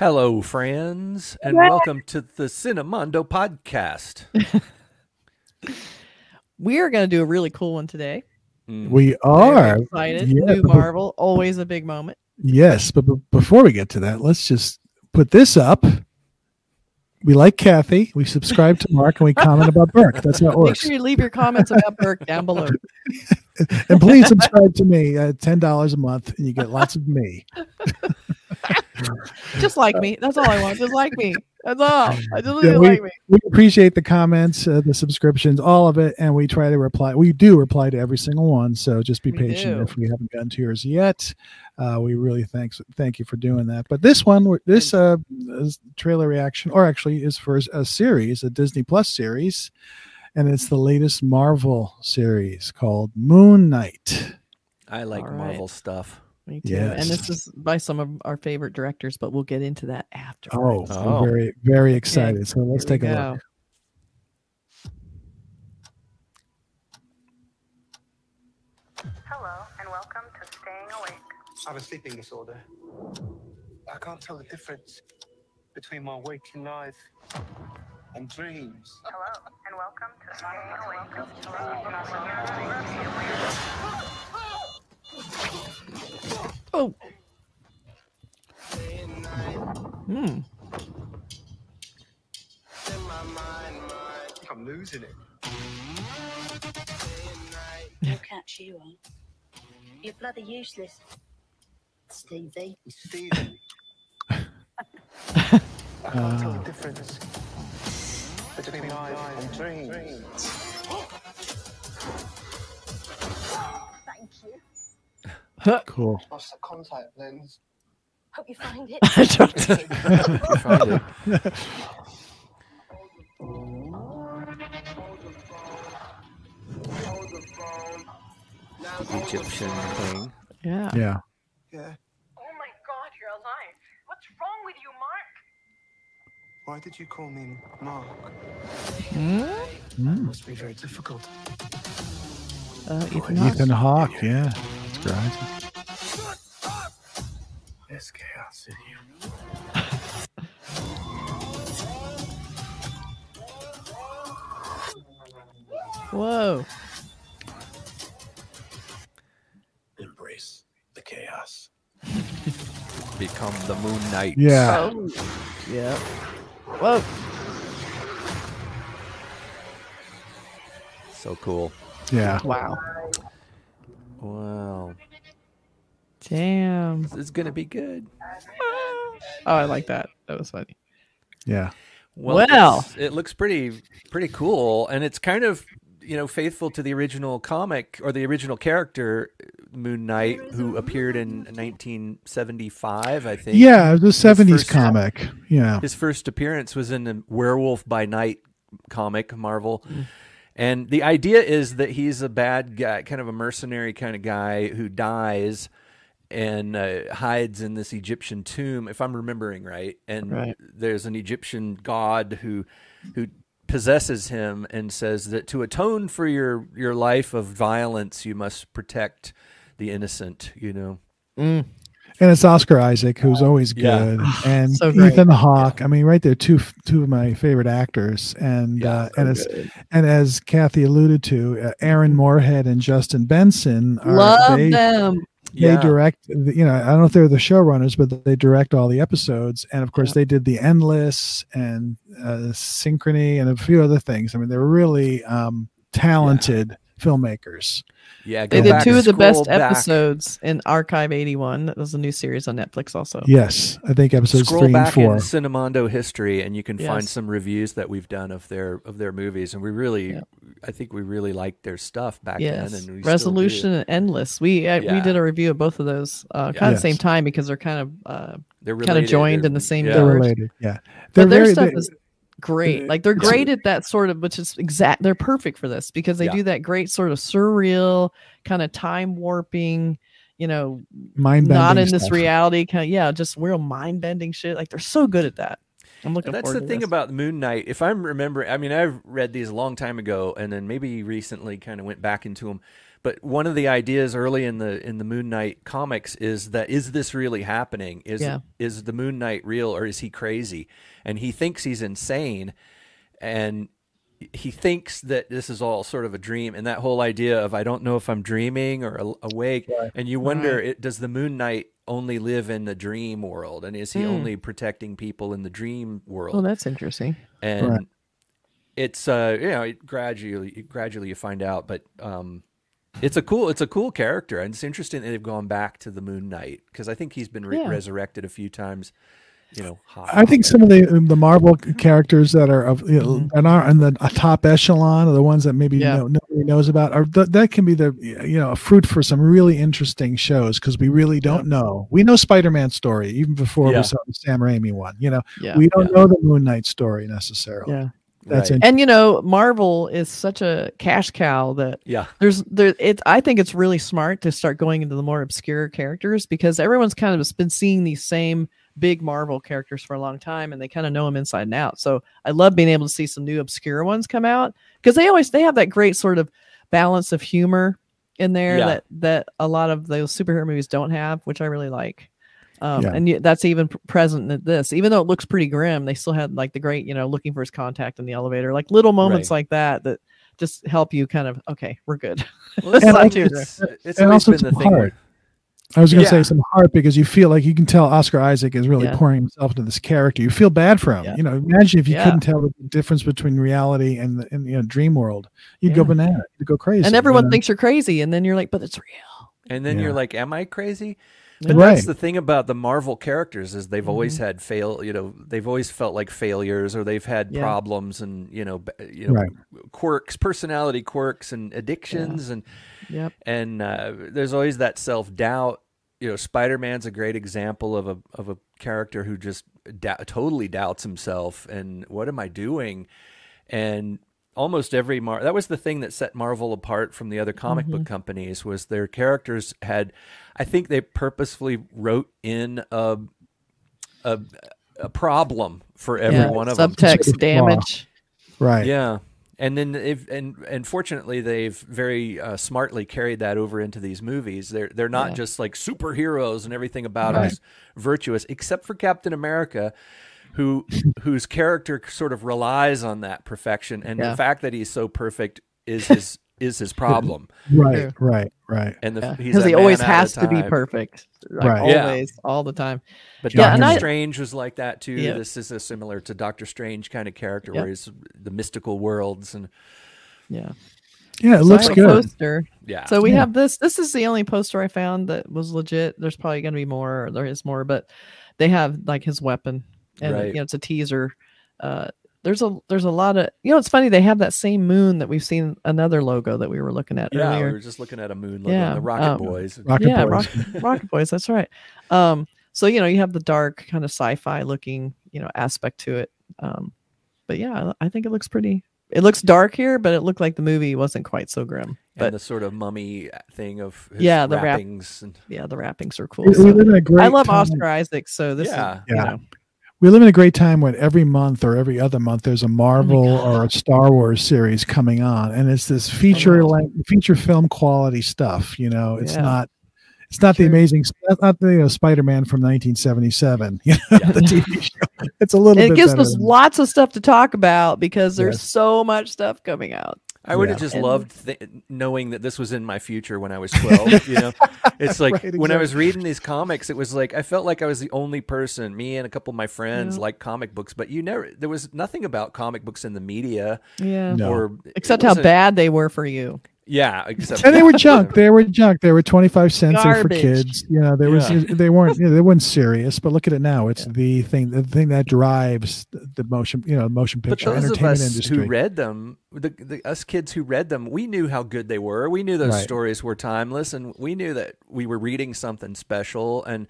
Hello, friends, and welcome to the Cinemondo podcast. We are going to do a really cool one today. Mm. We Very are. excited. Yeah, New but- Marvel, always a big moment. Yes, but, but before we get to that, let's just put this up. We like Kathy. We subscribe to Mark and we comment about Burke. That's how it Make works. Make sure you leave your comments about Burke down below. And please subscribe to me at $10 a month and you get lots of me. Just like me. That's all I want. Just like me. That's all. I just Yeah, we- like me. We appreciate the comments, uh, the subscriptions, all of it, and we try to reply. We do reply to every single one, so just be We patient do. if we haven't gotten to yours yet. Uh, we really thanks thank you for doing that. But this one, this uh, trailer reaction, or actually is for a series, a Disney Plus series, and it's the latest Marvel series called Moon Knight. I like All right. Marvel stuff. Me too. And this is by some of our favorite directors, but we'll get into that after. Oh, Oh. I'm very very excited. So let's take a look. Hello, and welcome to Staying Awake. I have a sleeping disorder. I can't tell the difference between my waking life and dreams. Hello, and welcome to Staying Awake. Oh. Hmm. I think I'm losing it. No catch you on. You're bloody useless. Stevie. Stevie. I can't tell the difference between life and dreams. Cool. Lost the contact lens. Hope you find it. I don't- Find it. Egyptian thing. yeah. Yeah. Yeah. Oh my god, you're alive. What's wrong with you, Mark? Why did you call me Mark? Hmm? Mm. Must be very difficult. Uh, Ethan Hawke. Ethan Hawke. Yeah. That's great. There's chaos in you. Whoa. Embrace the chaos. Become the Moon Knight. Yeah. Oh. Yeah. Whoa. So cool. Yeah. Wow. Wow. Damn. This is going to be good. Oh, I like that. That was funny. Yeah. Well, Well. it looks pretty pretty cool, and it's kind of you know faithful to the original comic or the original character Moon Knight, who appeared in 1975, I think. Yeah, it was a 70s first- comic. Yeah. His first appearance was in the Werewolf by Night comic, Marvel. Mm. And the idea is that he's a bad guy, kind of a mercenary kind of guy who dies and uh, hides in this Egyptian tomb, if I'm remembering right. And Right. there's an Egyptian god who who possesses him and says that to atone for your your life of violence, you must protect the innocent. You know. Mm. and it's Oscar Isaac, who's always Yeah. good, and So. Ethan Hawke. I mean, right there, two two of my favorite actors, and Yeah, uh, so and as and as Kathy alluded to, uh, Aaron Moorhead and Justin Benson are Love they, them. They direct. You know, I don't know if they're the showrunners, but they direct all the episodes, and of course, they did the Endless and uh, Synchronic and a few other things. I mean, they're really um, talented filmmakers. Yeah, They did two of the best back. episodes in Archive 81. That was a new series on Netflix also. Yes, I think episodes Scroll three and back in. Cinemondo history, and you can find some reviews that we've done of their of their movies, and we really, Yeah. I think we really liked their stuff back Yes. then. And we Resolution do. and Endless. We uh, Yeah. we did a review of both of those uh, kind of Yes. the same time because they're kind of uh, They're kinda joined They're- in the same yeah. They're related. Yeah, but their very- stuff they- is great. Like they're great at that sort of, which is exact. They're perfect for this because they Yeah. do that great sort of surreal kind of time warping. You know, mind not in this stuff. reality kind of yeah, just real mind bending shit. Like they're so good at that. I'm looking that's the thing this. about Moon Knight. If I'm remembering, I mean, I've read these a long time ago, and then maybe recently kind of went back into them. But one of the ideas early in the in the Moon Knight comics is that is this really happening? Is Yeah. is the Moon Knight real or is he crazy? And he thinks he's insane, and he thinks that this is all sort of a dream. And that whole idea of I don't know if I'm dreaming or awake, and you wonder, it, does the Moon Knight only live in the dream world, and is he only protecting people in the dream world? Oh, that's interesting. and Right. it's uh you know it gradually gradually you find out but um it's a cool it's a cool character and it's interesting that they've gone back to the moon knight because i think he's been re- Yeah. resurrected a few times you know hot I think some of the um, the Marvel characters that are of you know, mm-hmm. and are in the top echelon are the ones that maybe Yeah. no, nobody knows about. Or th- that can be the you know a fruit for some really interesting shows because we really don't know. We know Spider Man story even before Yeah. we saw the Sam Raimi one. You know, Yeah. we don't know the Moon Knight story necessarily. yeah. That's Right. And you know, Marvel is such a cash cow that yeah there's there it I think it's really smart to start going into the more obscure characters because everyone's kind of been seeing these same big Marvel characters for a long time and they kind of know them inside and out. So I love being able to see some new obscure ones come out because they always they have that great sort of balance of humor in there Yeah. that that a lot of those superhero movies don't have, which I really like. Um, Yeah. And that's even present in this, even though it looks pretty grim. They still had like the great, you know, looking for his contact in the elevator, like little moments Right. like that that just help you kind of okay, we're good. well, it's, And like, also- it's, it's always been the some thing where, I was going to Yeah. say some heart because you feel like you can tell Oscar Isaac is really Yeah. pouring himself into this character. You feel bad for him. Yeah. You know, imagine if you Yeah. couldn't tell the difference between reality and the and, you know dream world. You'd go Yeah. banana. You'd go crazy. and you everyone know? thinks you're crazy, and then you're like, but it's real. and then Yeah. you're like am i crazy Yeah. But Right. that's the thing about the Marvel characters is they've always Mm-hmm. had fail. You know, they've always felt like failures, or they've had Yeah. problems, and you know, you know, Right. quirks, personality quirks, and addictions, and Yep. and uh, there's always that self doubt. You know, Spider Man's a great example of a of a character who just dou- totally doubts himself and what am I doing? And almost every Mar that was the thing that set Marvel apart from the other comic Mm-hmm. book companies was their characters had I think they purposefully wrote in a a, a problem for every yeah. one of them. Subtext Sort of damage. right. Yeah. And then if and and fortunately they've very uh, smartly carried that over into these movies. They're they're not Yeah. just like superheroes and everything about them Right. is virtuous, except for Captain America, who whose character sort of relies on that perfection, and Yeah. the fact that he's so perfect is his is his problem. Right. Right. Right. And the, he's Because he always has to be perfect. Like, Right. Yeah. Always, all the time. But Yeah, Doctor and I- Strange was like that too. Yeah. This is a similar to Doctor Strange kind of character, Yeah. where he's the mystical worlds and Yeah. Yeah. It So looks have a good. Poster. yeah. So we Yeah. have this. This is the only poster I found that was legit. There's probably going to be more. Or there is more, but they have like his weapon, and Right. you know it's a teaser. Uh, there's a there's a lot of you know it's funny they have that same moon that we've seen another logo that we were looking at Yeah, we earlier. were just looking at a moon logo, Yeah, the Rocket um, Boys. Rocket yeah, Boys. Rocket, Rocket Boys. That's right. Um, so you know you have the dark kind of sci-fi looking you know aspect to it. Um, but yeah, I I think it looks pretty. It looks dark here, but it looked like the movie wasn't quite so grim. But and the sort of mummy thing of his Yeah, the wrap- wrappings. and, yeah, the wrappings are cool. We, we so- live in a great. I love time. Oscar Isaac, so this Yeah. is you know We live in a great time when every month or every other month there's a oh Marvel or a Star Wars series coming on, and it's this feature know. like feature film quality stuff. You know, it's Yeah. not. It's not the amazing, not the you know, Spider-Man from 1977. You know, the TV show. It's a little it gives us lots of stuff to talk about because there's Yes. so much stuff coming out. I would have just And- loved th- knowing that this was in my future when I was 12. you know, it's like Right, when I was reading these comics, it was like I felt like I was the only person. Me and a couple of my friends Yeah. like comic books, but you never. There was nothing about comic books in the media, Yeah. No. or Except how bad they were for you. Yeah, except and they were junk. They were junk. They were 25 cents for Garbage. kids. You know, there was Yeah. they weren't you know, they weren't serious. But look at it now. It's the thing the thing that drives the the motion you know motion picture But picture those of entertainment us industry. who read them, the, the us kids who read them, we knew how good they were. We knew those Right. stories were timeless, and we knew that we were reading something special. And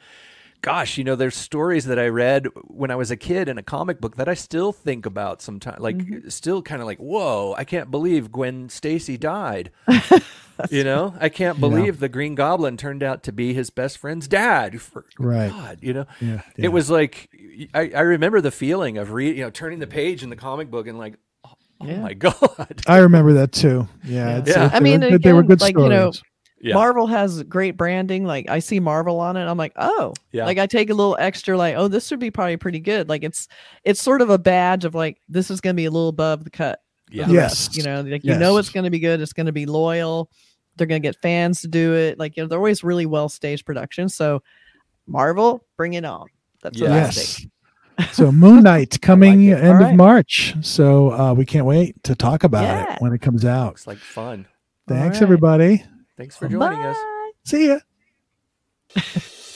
gosh, you know, there's stories that I read when I was a kid in a comic book that I still think about sometimes. Like, Mm-hmm. still kind of like, whoa, I can't believe Gwen Stacy died. you know, I can't Yeah. believe the Green Goblin turned out to be his best friend's dad. For Right. God, you know, Yeah, yeah. it was like I, I remember the feeling of reading, you know, turning the page in the comic book and like, oh, oh Yeah. my god, I remember that too. Yeah, it's- Yeah. it- I mean, were good- they were again, good like, you know, stories. Yeah. Marvel has great branding. Like I see Marvel on it, I'm like, oh, Yeah. like I take a little extra, like, oh, this would be probably pretty good. Like it's it's sort of a badge of like this is gonna be a little above the cut. Yeah. the Yes. rest, you know, like you know Yes. it's gonna be good. It's gonna be loyal. They're gonna get fans to do it. Like you know, they're always really well staged productions. So Marvel, bring it on. That's what I Yes. think. So Moon Knight coming it. end All of. March. So uh, we can't wait to talk about Yeah. it when it comes out. Looks like fun. Thanks, right. everybody. Thanks for joining us. See ya.